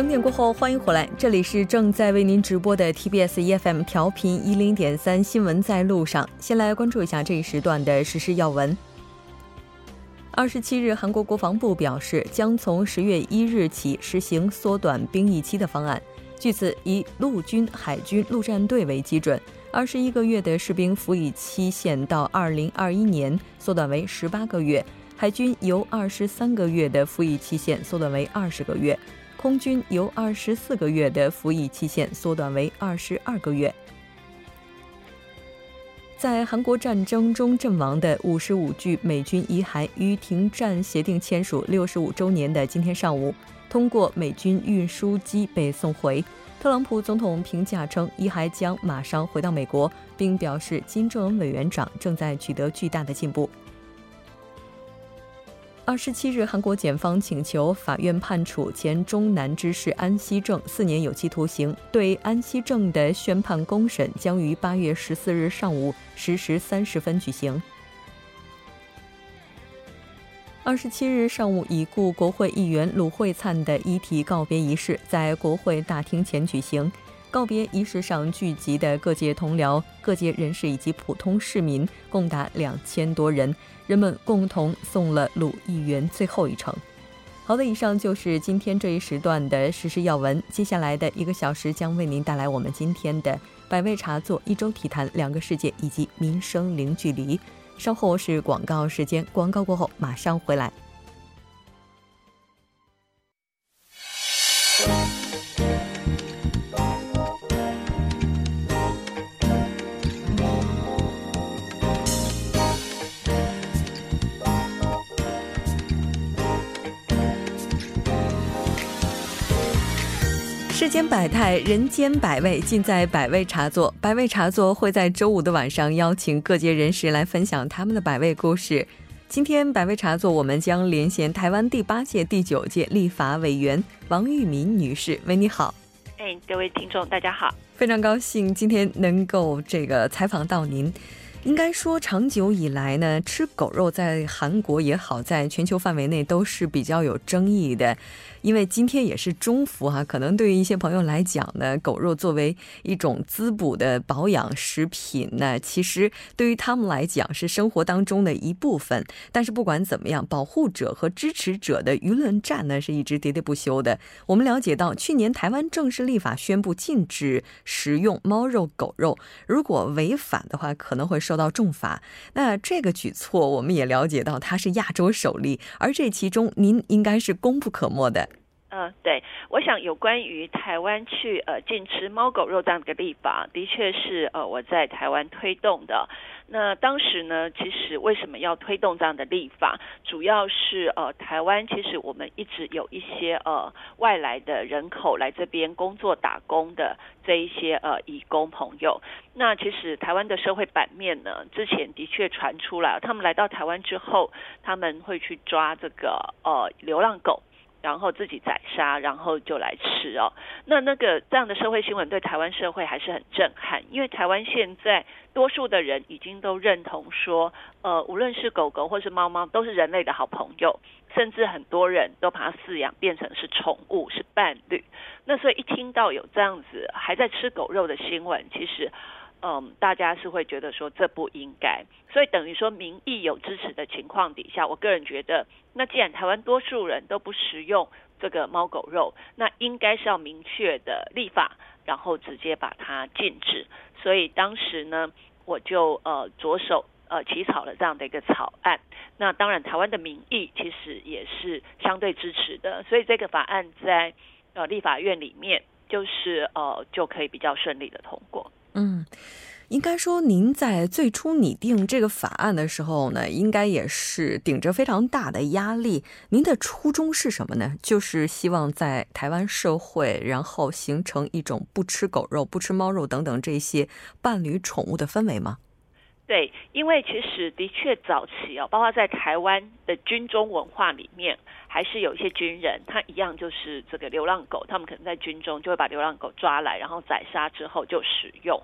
整点过后，欢迎回来，这里是正在为您直播的 TBS EFM 调频一零点三新闻在路上。先来关注一下这一时段的实时要闻。二十七日，韩国国防部表示，将从十月一日起实行缩短兵役期的方案。据此，以陆军、海军陆战队为基准，二十一个月的士兵服役期限到二零二一年缩短为十八个月；海军由二十三个月的服役期限缩短为二十个月；空军由二十四个月的服役期限缩短为二十二个月。在韩国战争中阵亡的五十五具美军遗骸于停战协定签署六十五周年的今天上午，通过美军运输机被送回。特朗普总统评价称，遗骸将马上回到美国，并表示金正恩委员长正在取得巨大的进步。二十七日，韩国检方请求法院判处前中南知事安熙正四年有期徒刑。对安熙正的宣判公审将于八月十四日上午十时三十分举行。二十七日上午，已故国会议员鲁惠灿的遗体告别仪式在国会大厅前举行。告别仪式上聚集的各界同僚、各界人士以及普通市民共达两千多人，人们共同送了鲁议员最后一程。好的，以上就是今天这一时段的时事要闻。接下来的一个小时将为您带来我们今天的百味茶座、一周体坛、两个世界以及民生零距离。稍后是广告时间，广告过后马上回来。间百态，人间百味，尽在百味茶座。百味茶座会在周五的晚上邀请各界人士来分享他们的百味故事。今天百味茶座，我们将连线台湾第八届、第九届立法委员王玉民女士。喂，你好。哎，各位听众，大家好。非常高兴今天能够这个采访到您。应该说，长久以来呢，吃狗肉在韩国也好，在全球范围内都是比较有争议的。因为今天也是中伏哈，可能对于一些朋友来讲呢，狗肉作为一种滋补的保养食品呢，其实对于他们来讲是生活当中的一部分。但是不管怎么样，保护者和支持者的舆论战呢是一直喋喋不休的。我们了解到，去年台湾正式立法宣布禁止食用猫肉、狗肉，如果违反的话，可能会受到重罚。那这个举措，我们也了解到它是亚洲首例，而这其中您应该是功不可没的。嗯，对，我想有关于台湾去呃禁吃猫狗肉这样的立法，的确是呃我在台湾推动的。那当时呢，其实为什么要推动这样的立法？主要是呃台湾其实我们一直有一些呃外来的人口来这边工作打工的这一些呃义工朋友。那其实台湾的社会版面呢，之前的确传出来，他们来到台湾之后，他们会去抓这个呃流浪狗。然后自己宰杀，然后就来吃哦。那那个这样的社会新闻对台湾社会还是很震撼，因为台湾现在多数的人已经都认同说，呃，无论是狗狗或是猫猫，都是人类的好朋友，甚至很多人都把它饲养变成是宠物，是伴侣。那所以一听到有这样子还在吃狗肉的新闻，其实。嗯，大家是会觉得说这不应该，所以等于说民意有支持的情况底下，我个人觉得，那既然台湾多数人都不食用这个猫狗肉，那应该是要明确的立法，然后直接把它禁止。所以当时呢，我就呃着手呃起草了这样的一个草案。那当然，台湾的民意其实也是相对支持的，所以这个法案在呃立法院里面，就是呃就可以比较顺利的通过。嗯，应该说，您在最初拟定这个法案的时候呢，应该也是顶着非常大的压力。您的初衷是什么呢？就是希望在台湾社会，然后形成一种不吃狗肉、不吃猫肉等等这些伴侣宠物的氛围吗？对，因为其实的确早期哦，包括在台湾的军中文化里面，还是有一些军人，他一样就是这个流浪狗，他们可能在军中就会把流浪狗抓来，然后宰杀之后就使用。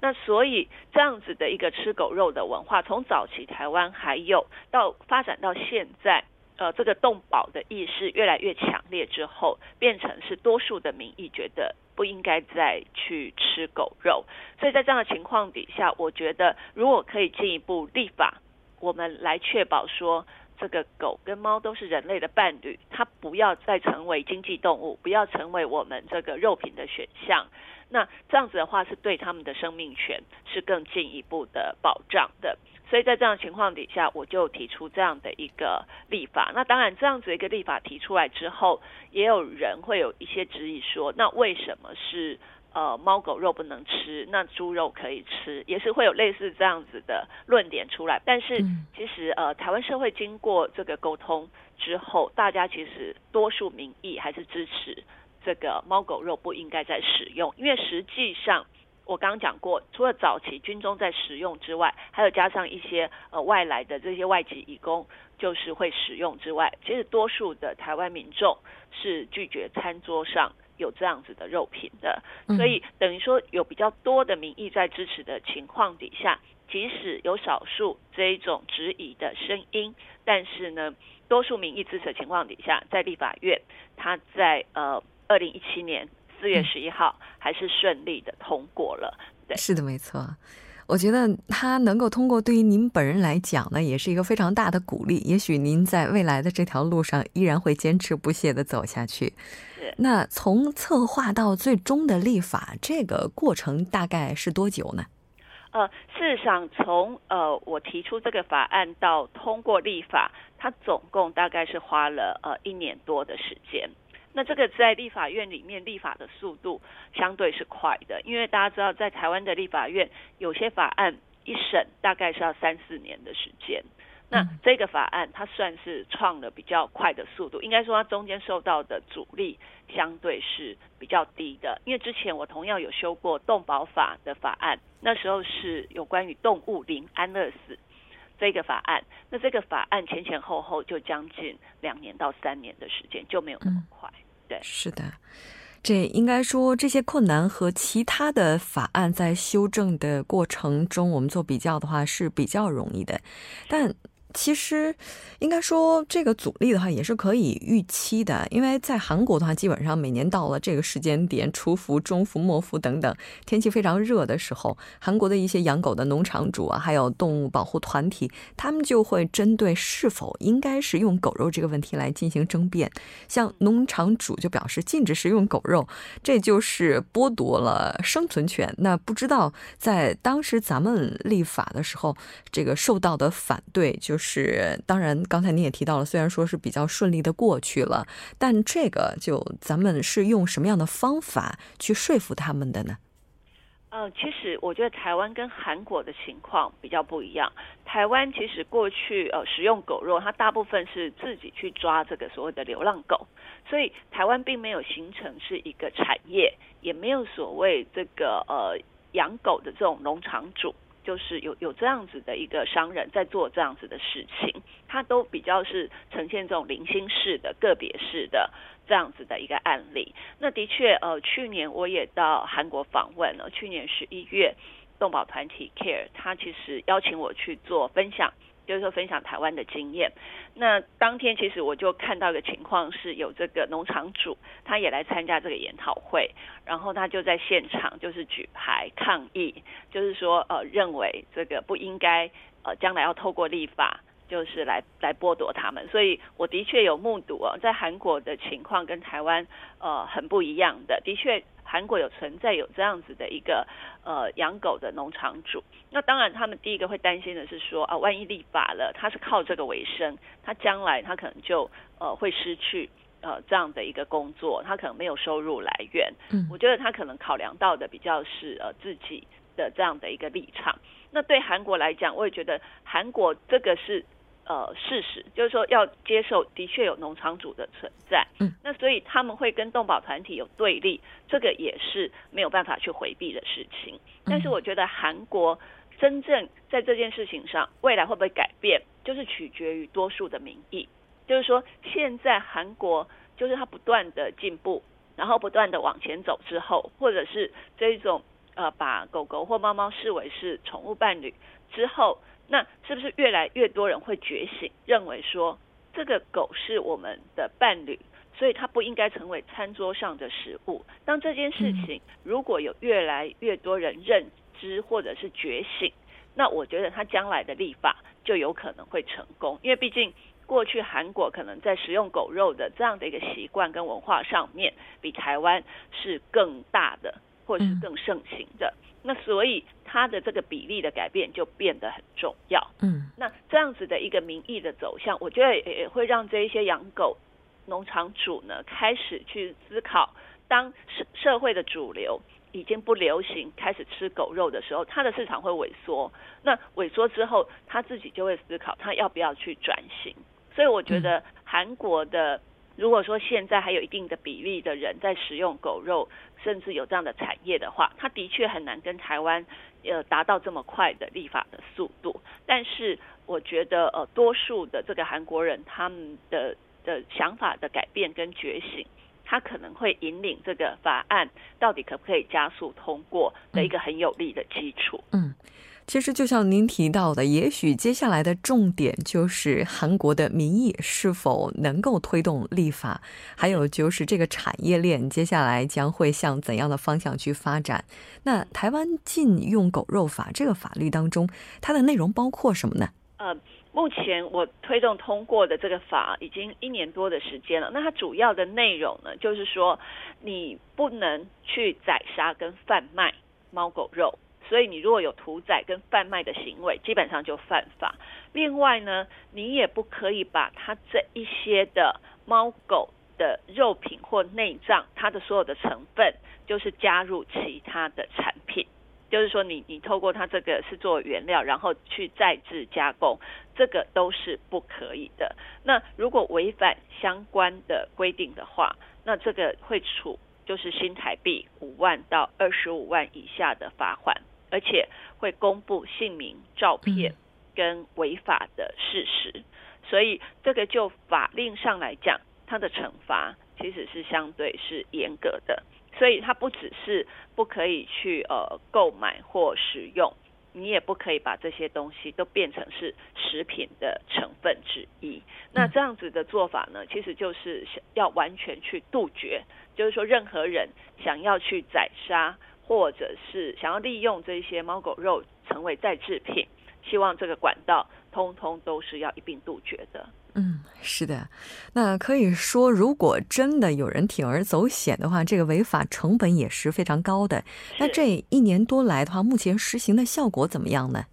那所以这样子的一个吃狗肉的文化，从早期台湾还有到发展到现在，呃这个动保的意识越来越强烈之后，变成是多数的民意觉得不应该再去吃狗肉。所以在这样的情况底下，我觉得如果可以进一步立法，我们来确保说。这个狗跟猫都是人类的伴侣，它不要再成为经济动物，不要成为我们这个肉品的选项。那这样子的话，是对他们的生命权是更进一步的保障的。所以在这样的情况底下，我就提出这样的一个立法。那当然，这样子一个立法提出来之后，也有人会有一些质疑说，那为什么是？呃，猫狗肉不能吃，那猪肉可以吃，也是会有类似这样子的论点出来。但是其实呃，台湾社会经过这个沟通之后，大家其实多数民意还是支持这个猫狗肉不应该再使用，因为实际上我刚刚讲过，除了早期军中在使用之外，还有加上一些呃外来的这些外籍义工就是会使用之外，其实多数的台湾民众是拒绝餐桌上。有这样子的肉品的，所以等于说有比较多的民意在支持的情况底下，即使有少数这一种质疑的声音，但是呢，多数民意支持的情况底下，在立法院，他在呃二零一七年四月十一号还是顺利的通过了。对，是的，没错。我觉得他能够通过，对于您本人来讲呢，也是一个非常大的鼓励。也许您在未来的这条路上依然会坚持不懈的走下去。那从策划到最终的立法，这个过程大概是多久呢？呃，事实上，从呃我提出这个法案到通过立法，它总共大概是花了呃一年多的时间。那这个在立法院里面立法的速度相对是快的，因为大家知道，在台湾的立法院有些法案一审大概是要三四年的时间。那这个法案它算是创了比较快的速度，应该说它中间受到的阻力相对是比较低的。因为之前我同样有修过动保法的法案，那时候是有关于动物零安乐死这个法案，那这个法案前前后后就将近两年到三年的时间，就没有那么快。对，是的，这应该说这些困难和其他的法案在修正的过程中，我们做比较的话是比较容易的，但。其实，应该说这个阻力的话也是可以预期的，因为在韩国的话，基本上每年到了这个时间点，初伏、中伏、末伏等等，天气非常热的时候，韩国的一些养狗的农场主啊，还有动物保护团体，他们就会针对是否应该食用狗肉这个问题来进行争辩。像农场主就表示禁止食用狗肉，这就是剥夺了生存权。那不知道在当时咱们立法的时候，这个受到的反对就是。是，当然，刚才你也提到了，虽然说是比较顺利的过去了，但这个就咱们是用什么样的方法去说服他们的呢？呃，其实我觉得台湾跟韩国的情况比较不一样。台湾其实过去呃使用狗肉，它大部分是自己去抓这个所谓的流浪狗，所以台湾并没有形成是一个产业，也没有所谓这个呃养狗的这种农场主。就是有有这样子的一个商人，在做这样子的事情，他都比较是呈现这种零星式的、个别式的这样子的一个案例。那的确，呃，去年我也到韩国访问了，去年十一月，动保团体 Care，他其实邀请我去做分享。就是说分享台湾的经验。那当天其实我就看到一个情况，是有这个农场主，他也来参加这个研讨会，然后他就在现场就是举牌抗议，就是说呃认为这个不应该呃将来要透过立法就是来来剥夺他们。所以我的确有目睹哦，在韩国的情况跟台湾呃很不一样的，的确。韩国有存在有这样子的一个呃养狗的农场主，那当然他们第一个会担心的是说啊，万一立法了，他是靠这个为生，他将来他可能就呃会失去呃这样的一个工作，他可能没有收入来源。嗯，我觉得他可能考量到的比较是呃自己的这样的一个立场。那对韩国来讲，我也觉得韩国这个是。呃，事实就是说要接受，的确有农场主的存在。嗯，那所以他们会跟动保团体有对立，这个也是没有办法去回避的事情。但是我觉得韩国真正在这件事情上，未来会不会改变，就是取决于多数的民意。就是说，现在韩国就是它不断的进步，然后不断的往前走之后，或者是这种呃把狗狗或猫猫视为是宠物伴侣之后。那是不是越来越多人会觉醒，认为说这个狗是我们的伴侣，所以它不应该成为餐桌上的食物。当这件事情如果有越来越多人认知或者是觉醒，那我觉得它将来的立法就有可能会成功，因为毕竟过去韩国可能在食用狗肉的这样的一个习惯跟文化上面，比台湾是更大的，或者是更盛行的。那所以它的这个比例的改变就变得很重要。嗯，那这样子的一个民意的走向，我觉得也会让这一些养狗农场主呢开始去思考，当社社会的主流已经不流行开始吃狗肉的时候，它的市场会萎缩。那萎缩之后，他自己就会思考他要不要去转型。所以我觉得韩国的。如果说现在还有一定的比例的人在食用狗肉，甚至有这样的产业的话，它的确很难跟台湾呃达到这么快的立法的速度。但是我觉得呃多数的这个韩国人他们的的想法的改变跟觉醒，他可能会引领这个法案到底可不可以加速通过的一个很有力的基础。嗯。其实，就像您提到的，也许接下来的重点就是韩国的民意是否能够推动立法，还有就是这个产业链接下来将会向怎样的方向去发展。那台湾禁用狗肉法这个法律当中，它的内容包括什么呢？呃，目前我推动通过的这个法已经一年多的时间了。那它主要的内容呢，就是说你不能去宰杀跟贩卖猫狗肉。所以你如果有屠宰跟贩卖的行为，基本上就犯法。另外呢，你也不可以把它这一些的猫狗的肉品或内脏，它的所有的成分，就是加入其他的产品。就是说，你你透过它这个是做原料，然后去再制加工，这个都是不可以的。那如果违反相关的规定的话，那这个会处就是新台币五万到二十五万以下的罚款。而且会公布姓名、照片跟违法的事实，所以这个就法令上来讲，它的惩罚其实是相对是严格的。所以它不只是不可以去呃购买或使用，你也不可以把这些东西都变成是食品的成分之一。那这样子的做法呢，其实就是要完全去杜绝，就是说任何人想要去宰杀。或者是想要利用这些猫狗肉成为再制品，希望这个管道通通都是要一并杜绝的。嗯，是的。那可以说，如果真的有人铤而走险的话，这个违法成本也是非常高的。那这一年多来的话，目前实行的效果怎么样呢？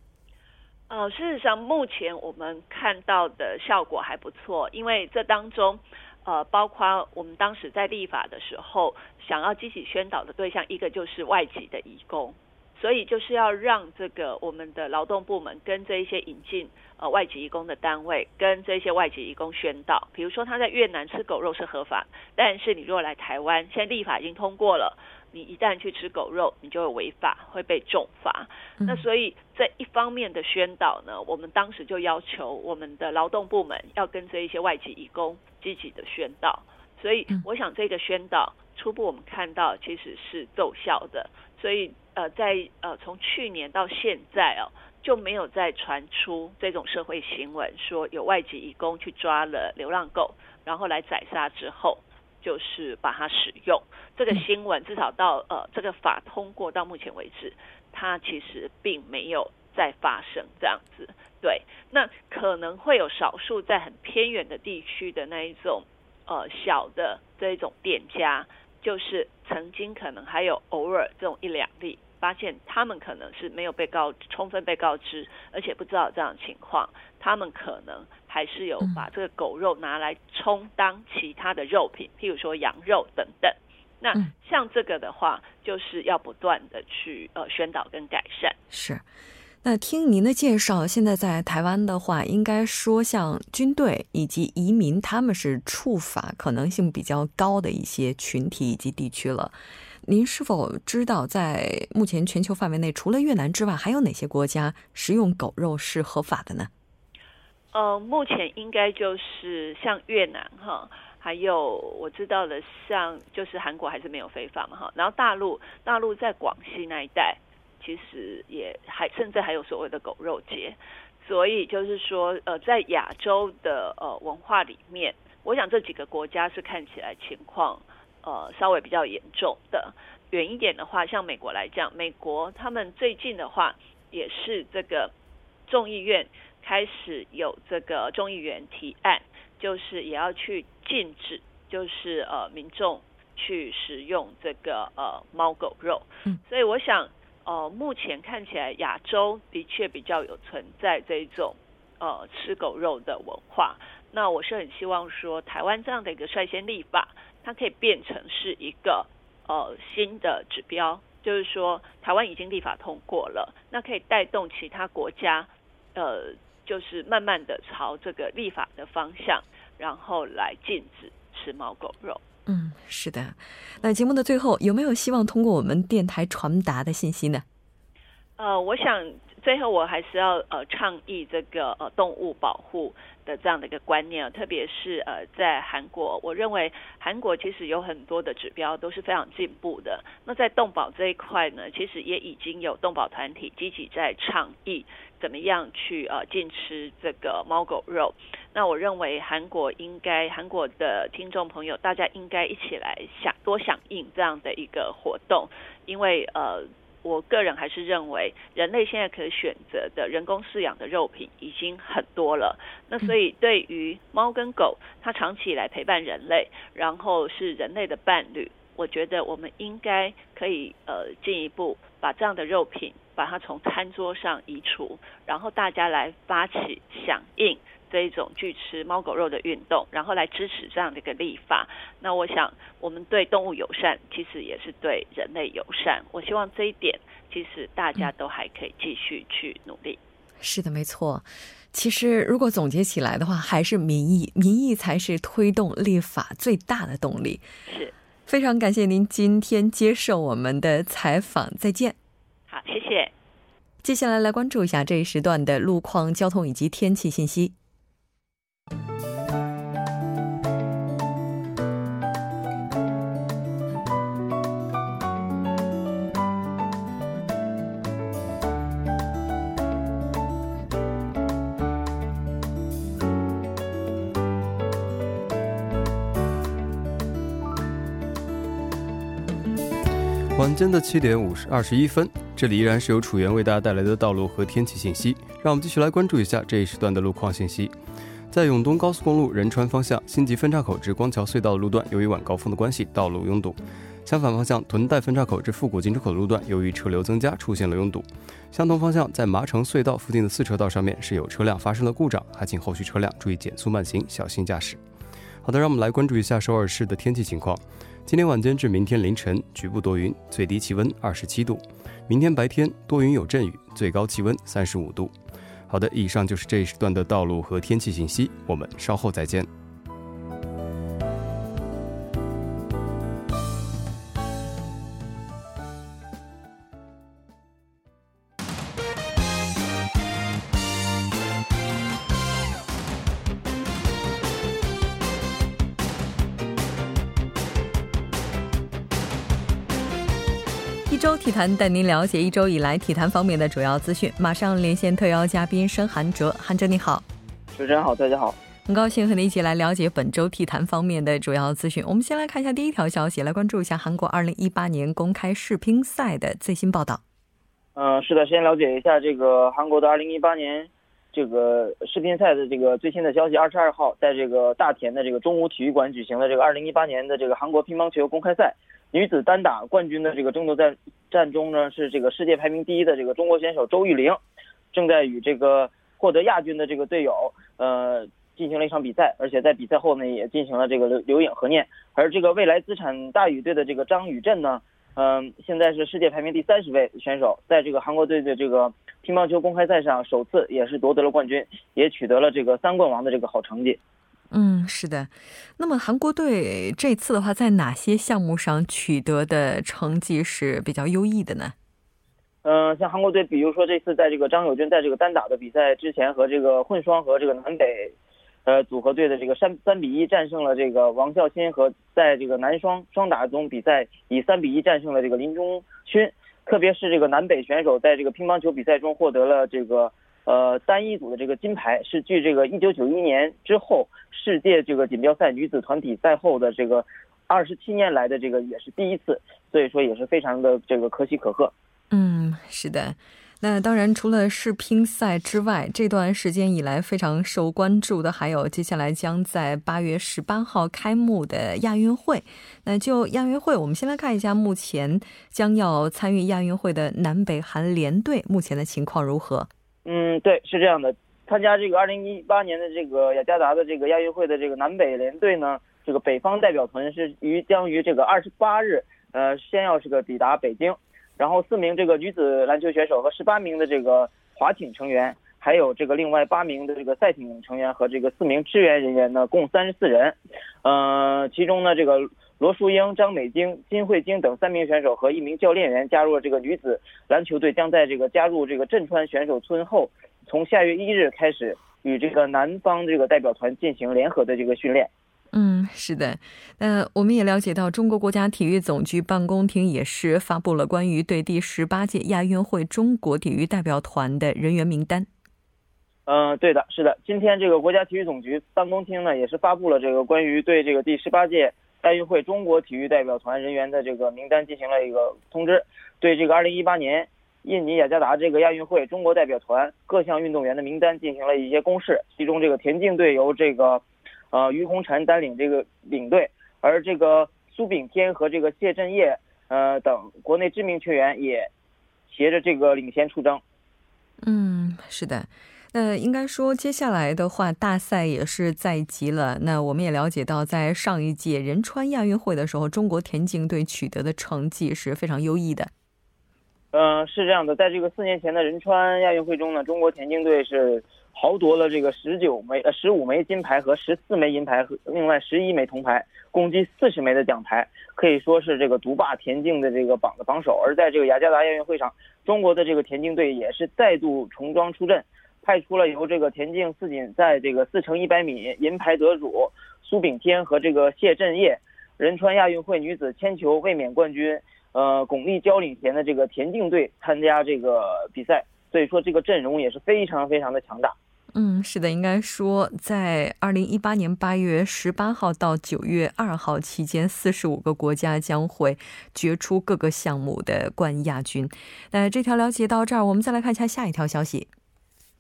呃，事实上，目前我们看到的效果还不错，因为这当中。呃，包括我们当时在立法的时候，想要积极宣导的对象，一个就是外籍的义工，所以就是要让这个我们的劳动部门跟这一些引进呃外籍移工的单位，跟这些外籍移工宣导，比如说他在越南吃狗肉是合法，但是你如果来台湾，现在立法已经通过了。你一旦去吃狗肉，你就会违法，会被重罚。那所以这一方面的宣导呢，我们当时就要求我们的劳动部门要跟这一些外籍义工积极的宣导。所以我想这个宣导初步我们看到其实是奏效的。所以呃，在呃从去年到现在哦，就没有再传出这种社会新闻，说有外籍义工去抓了流浪狗，然后来宰杀之后。就是把它使用这个新闻，至少到呃这个法通过到目前为止，它其实并没有再发生这样子。对，那可能会有少数在很偏远的地区的那一种呃小的这一种店家，就是曾经可能还有偶尔这种一两例。发现他们可能是没有被告充分被告知，而且不知道这样的情况，他们可能还是有把这个狗肉拿来充当其他的肉品，譬如说羊肉等等。那像这个的话，就是要不断的去呃宣导跟改善。是，那听您的介绍，现在在台湾的话，应该说像军队以及移民，他们是触法可能性比较高的一些群体以及地区了。您是否知道，在目前全球范围内，除了越南之外，还有哪些国家食用狗肉是合法的呢？呃，目前应该就是像越南哈，还有我知道的，像就是韩国还是没有非法嘛哈。然后大陆，大陆在广西那一带，其实也还甚至还有所谓的狗肉节。所以就是说，呃，在亚洲的呃文化里面，我想这几个国家是看起来情况呃稍微比较严重的。远一点的话，像美国来讲，美国他们最近的话也是这个众议院开始有这个众议员提案，就是也要去禁止，就是呃民众去食用这个呃猫狗肉。嗯，所以我想。呃，目前看起来亚洲的确比较有存在这种呃吃狗肉的文化。那我是很希望说，台湾这样的一个率先立法，它可以变成是一个呃新的指标，就是说台湾已经立法通过了，那可以带动其他国家呃，就是慢慢的朝这个立法的方向，然后来禁止吃猫狗肉。嗯，是的。那节目的最后，有没有希望通过我们电台传达的信息呢？呃，我想最后我还是要呃倡议这个呃动物保护的这样的一个观念啊，特别是呃在韩国，我认为韩国其实有很多的指标都是非常进步的。那在动保这一块呢，其实也已经有动保团体积极在倡议怎么样去呃禁吃这个猫狗肉。那我认为韩国应该，韩国的听众朋友大家应该一起来响多响应这样的一个活动，因为呃。我个人还是认为，人类现在可以选择的人工饲养的肉品已经很多了。那所以，对于猫跟狗，它长期以来陪伴人类，然后是人类的伴侣，我觉得我们应该可以呃进一步把这样的肉品把它从餐桌上移除，然后大家来发起响应。这一种拒吃猫狗肉的运动，然后来支持这样的一个立法。那我想，我们对动物友善，其实也是对人类友善。我希望这一点，其实大家都还可以继续去努力。是的，没错。其实，如果总结起来的话，还是民意，民意才是推动立法最大的动力。是，非常感谢您今天接受我们的采访。再见。好，谢谢。接下来来关注一下这一时段的路况、交通以及天气信息。晚间的七点五十二十一分，这里依然是由楚源为大家带来的道路和天气信息。让我们继续来关注一下这一时段的路况信息。在永东高速公路仁川方向新集分岔口至光桥隧道路段，由于晚高峰的关系，道路拥堵。相反方向屯代分岔口至复古进出口路段，由于车流增加，出现了拥堵。相同方向在麻城隧道附近的四车道上面是有车辆发生了故障，还请后续车辆注意减速慢行，小心驾驶。好的，让我们来关注一下首尔市的天气情况。今天晚间至明天凌晨，局部多云，最低气温二十七度；明天白天多云有阵雨，最高气温三十五度。好的，以上就是这一时段的道路和天气信息，我们稍后再见。坛带您了解一周以来体坛方面的主要资讯。马上连线特邀嘉宾申韩哲，韩哲你好，主持人好，大家好，很高兴和你一起来了解本周体坛方面的主要资讯。我们先来看一下第一条消息，来关注一下韩国2018年公开世乒赛的最新报道。嗯，是的，先了解一下这个韩国的2018年这个世乒赛的这个最新的消息。二十二号，在这个大田的这个中武体育馆举行的这个2018年的这个韩国乒乓球公开赛。女子单打冠军的这个争夺战战中呢，是这个世界排名第一的这个中国选手周玉玲，正在与这个获得亚军的这个队友呃进行了一场比赛，而且在比赛后呢也进行了这个留留影合念。而这个未来资产大宇队的这个张宇镇呢，嗯，现在是世界排名第三十位选手，在这个韩国队的这个乒乓球公开赛上首次也是夺得了冠军，也取得了这个三冠王的这个好成绩。嗯，是的。那么韩国队这次的话，在哪些项目上取得的成绩是比较优异的呢？嗯，像韩国队，比如说这次在这个张友军在这个单打的比赛之前，和这个混双和这个南北呃组合队的这个三三比一战胜了这个王孝钦，和在这个男双双打中比赛以三比一战胜了这个林中勋。特别是这个南北选手在这个乒乓球比赛中获得了这个呃单一组的这个金牌，是距这个一九九一年之后世界这个锦标赛女子团体赛后的这个二十七年来的这个也是第一次，所以说也是非常的这个可喜可贺。嗯，是的。那当然，除了世乒赛之外，这段时间以来非常受关注的，还有接下来将在八月十八号开幕的亚运会。那就亚运会，我们先来看一下目前将要参与亚运会的南北韩联队目前的情况如何？嗯，对，是这样的。参加这个二零一八年的这个雅加达的这个亚运会的这个南北联队呢，这个北方代表团是于将于这个二十八日，呃，先要这个抵达北京。然后四名这个女子篮球选手和十八名的这个滑艇成员，还有这个另外八名的这个赛艇成员和这个四名支援人员呢，共三十四人。呃，其中呢，这个罗淑英、张美晶、金慧晶等三名选手和一名教练员加入了这个女子篮球队，将在这个加入这个镇川选手村后，从下月一日开始与这个南方这个代表团进行联合的这个训练。嗯，是的，那我们也了解到，中国国家体育总局办公厅也是发布了关于对第十八届亚运会中国体育代表团的人员名单。嗯，对的，是的，今天这个国家体育总局办公厅呢，也是发布了这个关于对这个第十八届亚运会中国体育代表团人员的这个名单进行了一个通知，对这个二零一八年印尼雅加达这个亚运会中国代表团各项运动员的名单进行了一些公示，其中这个田径队由这个。呃，于洪臣带领这个领队，而这个苏炳添和这个谢震业，呃等国内知名球员也携着这个领衔出征。嗯，是的，那应该说接下来的话，大赛也是在即了。那我们也了解到，在上一届仁川亚运会的时候，中国田径队取得的成绩是非常优异的。嗯，是这样的，在这个四年前的仁川亚运会中呢，中国田径队是。豪夺了这个十九枚呃十五枚金牌和十四枚银牌和另外十一枚铜牌，共计四十枚的奖牌，可以说是这个独霸田径的这个榜的榜首。而在这个雅加达亚运会上，中国的这个田径队也是再度重装出阵，派出了由这个田径四锦赛这个四乘一百米银牌得主苏炳添和这个谢震业，仁川亚运会女子铅球卫冕冠军呃巩立姣领衔的这个田径队参加这个比赛。所以说，这个阵容也是非常非常的强大。嗯，是的，应该说，在二零一八年八月十八号到九月二号期间，四十五个国家将会决出各个项目的冠亚军。那这条了解到这儿，我们再来看一下下一条消息。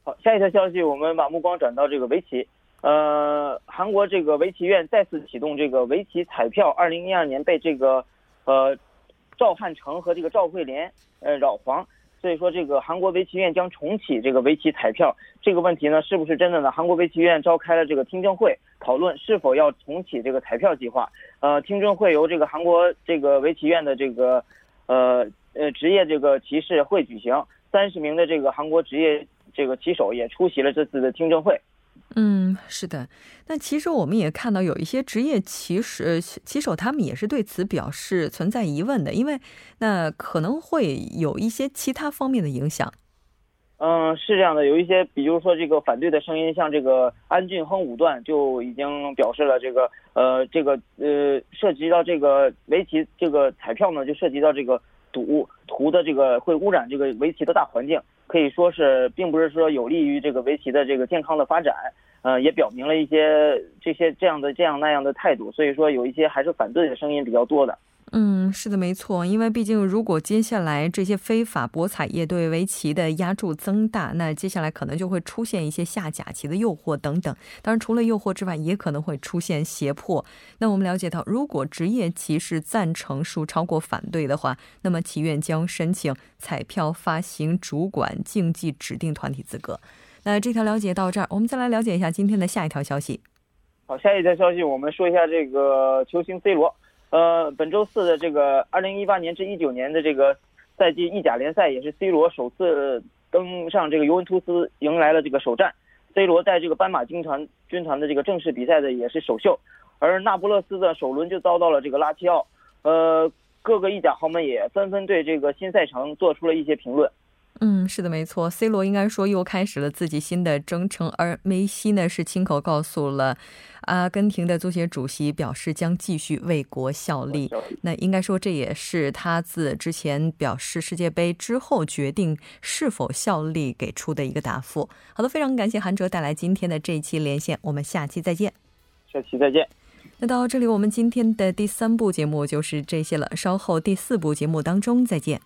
好，下一条消息，我们把目光转到这个围棋。呃，韩国这个围棋院再次启动这个围棋彩票。二零一二年被这个呃赵汉成和这个赵慧莲呃扰黄。所以说，这个韩国围棋院将重启这个围棋彩票这个问题呢，是不是真的呢？韩国围棋院召开了这个听证会，讨论是否要重启这个彩票计划。呃，听证会由这个韩国这个围棋院的这个，呃呃职业这个棋士会举行，三十名的这个韩国职业这个棋手也出席了这次的听证会。嗯，是的。那其实我们也看到有一些职业棋士、棋手，他们也是对此表示存在疑问的，因为那可能会有一些其他方面的影响。嗯，是这样的，有一些，比如说这个反对的声音，像这个安俊亨五段就已经表示了，这个呃，这个呃，涉及到这个围棋这个彩票呢，就涉及到这个赌图的这个会污染这个围棋的大环境。可以说是，并不是说有利于这个围棋的这个健康的发展，呃，也表明了一些这些这样的这样那样的态度，所以说有一些还是反对的声音比较多的。嗯，是的，没错。因为毕竟，如果接下来这些非法博彩业对围棋的压注增大，那接下来可能就会出现一些下假棋的诱惑等等。当然，除了诱惑之外，也可能会出现胁迫。那我们了解到，如果职业棋士赞成数超过反对的话，那么棋院将申请彩票发行主管竞技指定团体资格。那这条了解到这儿，我们再来了解一下今天的下一条消息。好，下一条消息，我们说一下这个球星 C 罗。呃，本周四的这个二零一八年至一九年的这个赛季意甲联赛，也是 C 罗首次登上这个尤文图斯，迎来了这个首战。C 罗在这个斑马军团军团的这个正式比赛的也是首秀，而那不勒斯的首轮就遭到了这个拉齐奥。呃，各个意甲豪门也纷纷对这个新赛程做出了一些评论。嗯，是的，没错。C 罗应该说又开始了自己新的征程，而梅西呢是亲口告诉了阿根廷的足协主席，表示将继续为国效力。那应该说这也是他自之前表示世界杯之后决定是否效力给出的一个答复。好的，非常感谢韩哲带来今天的这一期连线，我们下期再见。下期再见。那到这里，我们今天的第三部节目就是这些了。稍后第四部节目当中再见。